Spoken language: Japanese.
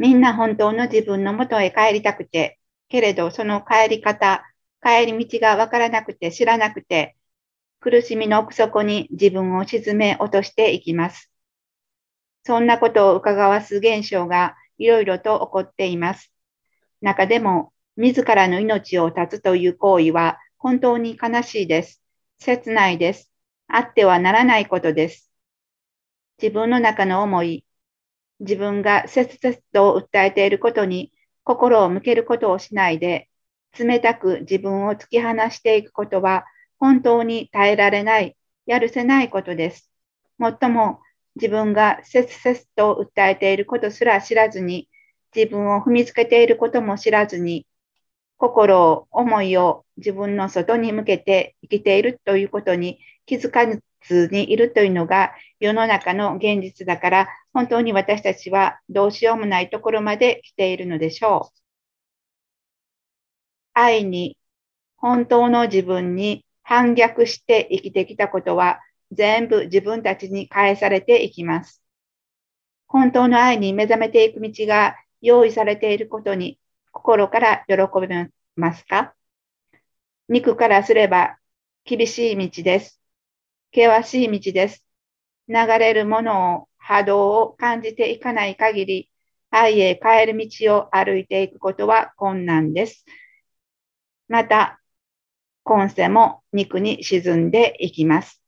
みんな本当の自分のもとへ帰りたくて、けれどその帰り方、帰り道がわからなくて知らなくて、苦しみの奥底に自分を沈め落としていきます。そんなことを伺わす現象がいろいろと起こっています。中でも、自らの命を絶つという行為は本当に悲しいです。切ないです。あってはならないことです。自分の中の思い、自分が切々と訴えていることに心を向けることをしないで、冷たく自分を突き放していくことは本当に耐えられない、やるせないことです。もっとも自分が切々と訴えていることすら知らずに、自分を踏みつけていることも知らずに、心を、思いを自分の外に向けて生きているということに気づかず通にいるというのが世の中の現実だから、本当に私たちはどうしようもないところまで来ているのでしょう。愛に、本当の自分に反逆して生きてきたことは全部自分たちに返されていきます。本当の愛に目覚めていく道が用意されていることに心から喜びますか？肉からすれば厳しい道です。険しい道です。流れるものを波動を感じていかない限り、愛へ帰る道を歩いていくことは困難です。また、今世も肉に沈んでいきます。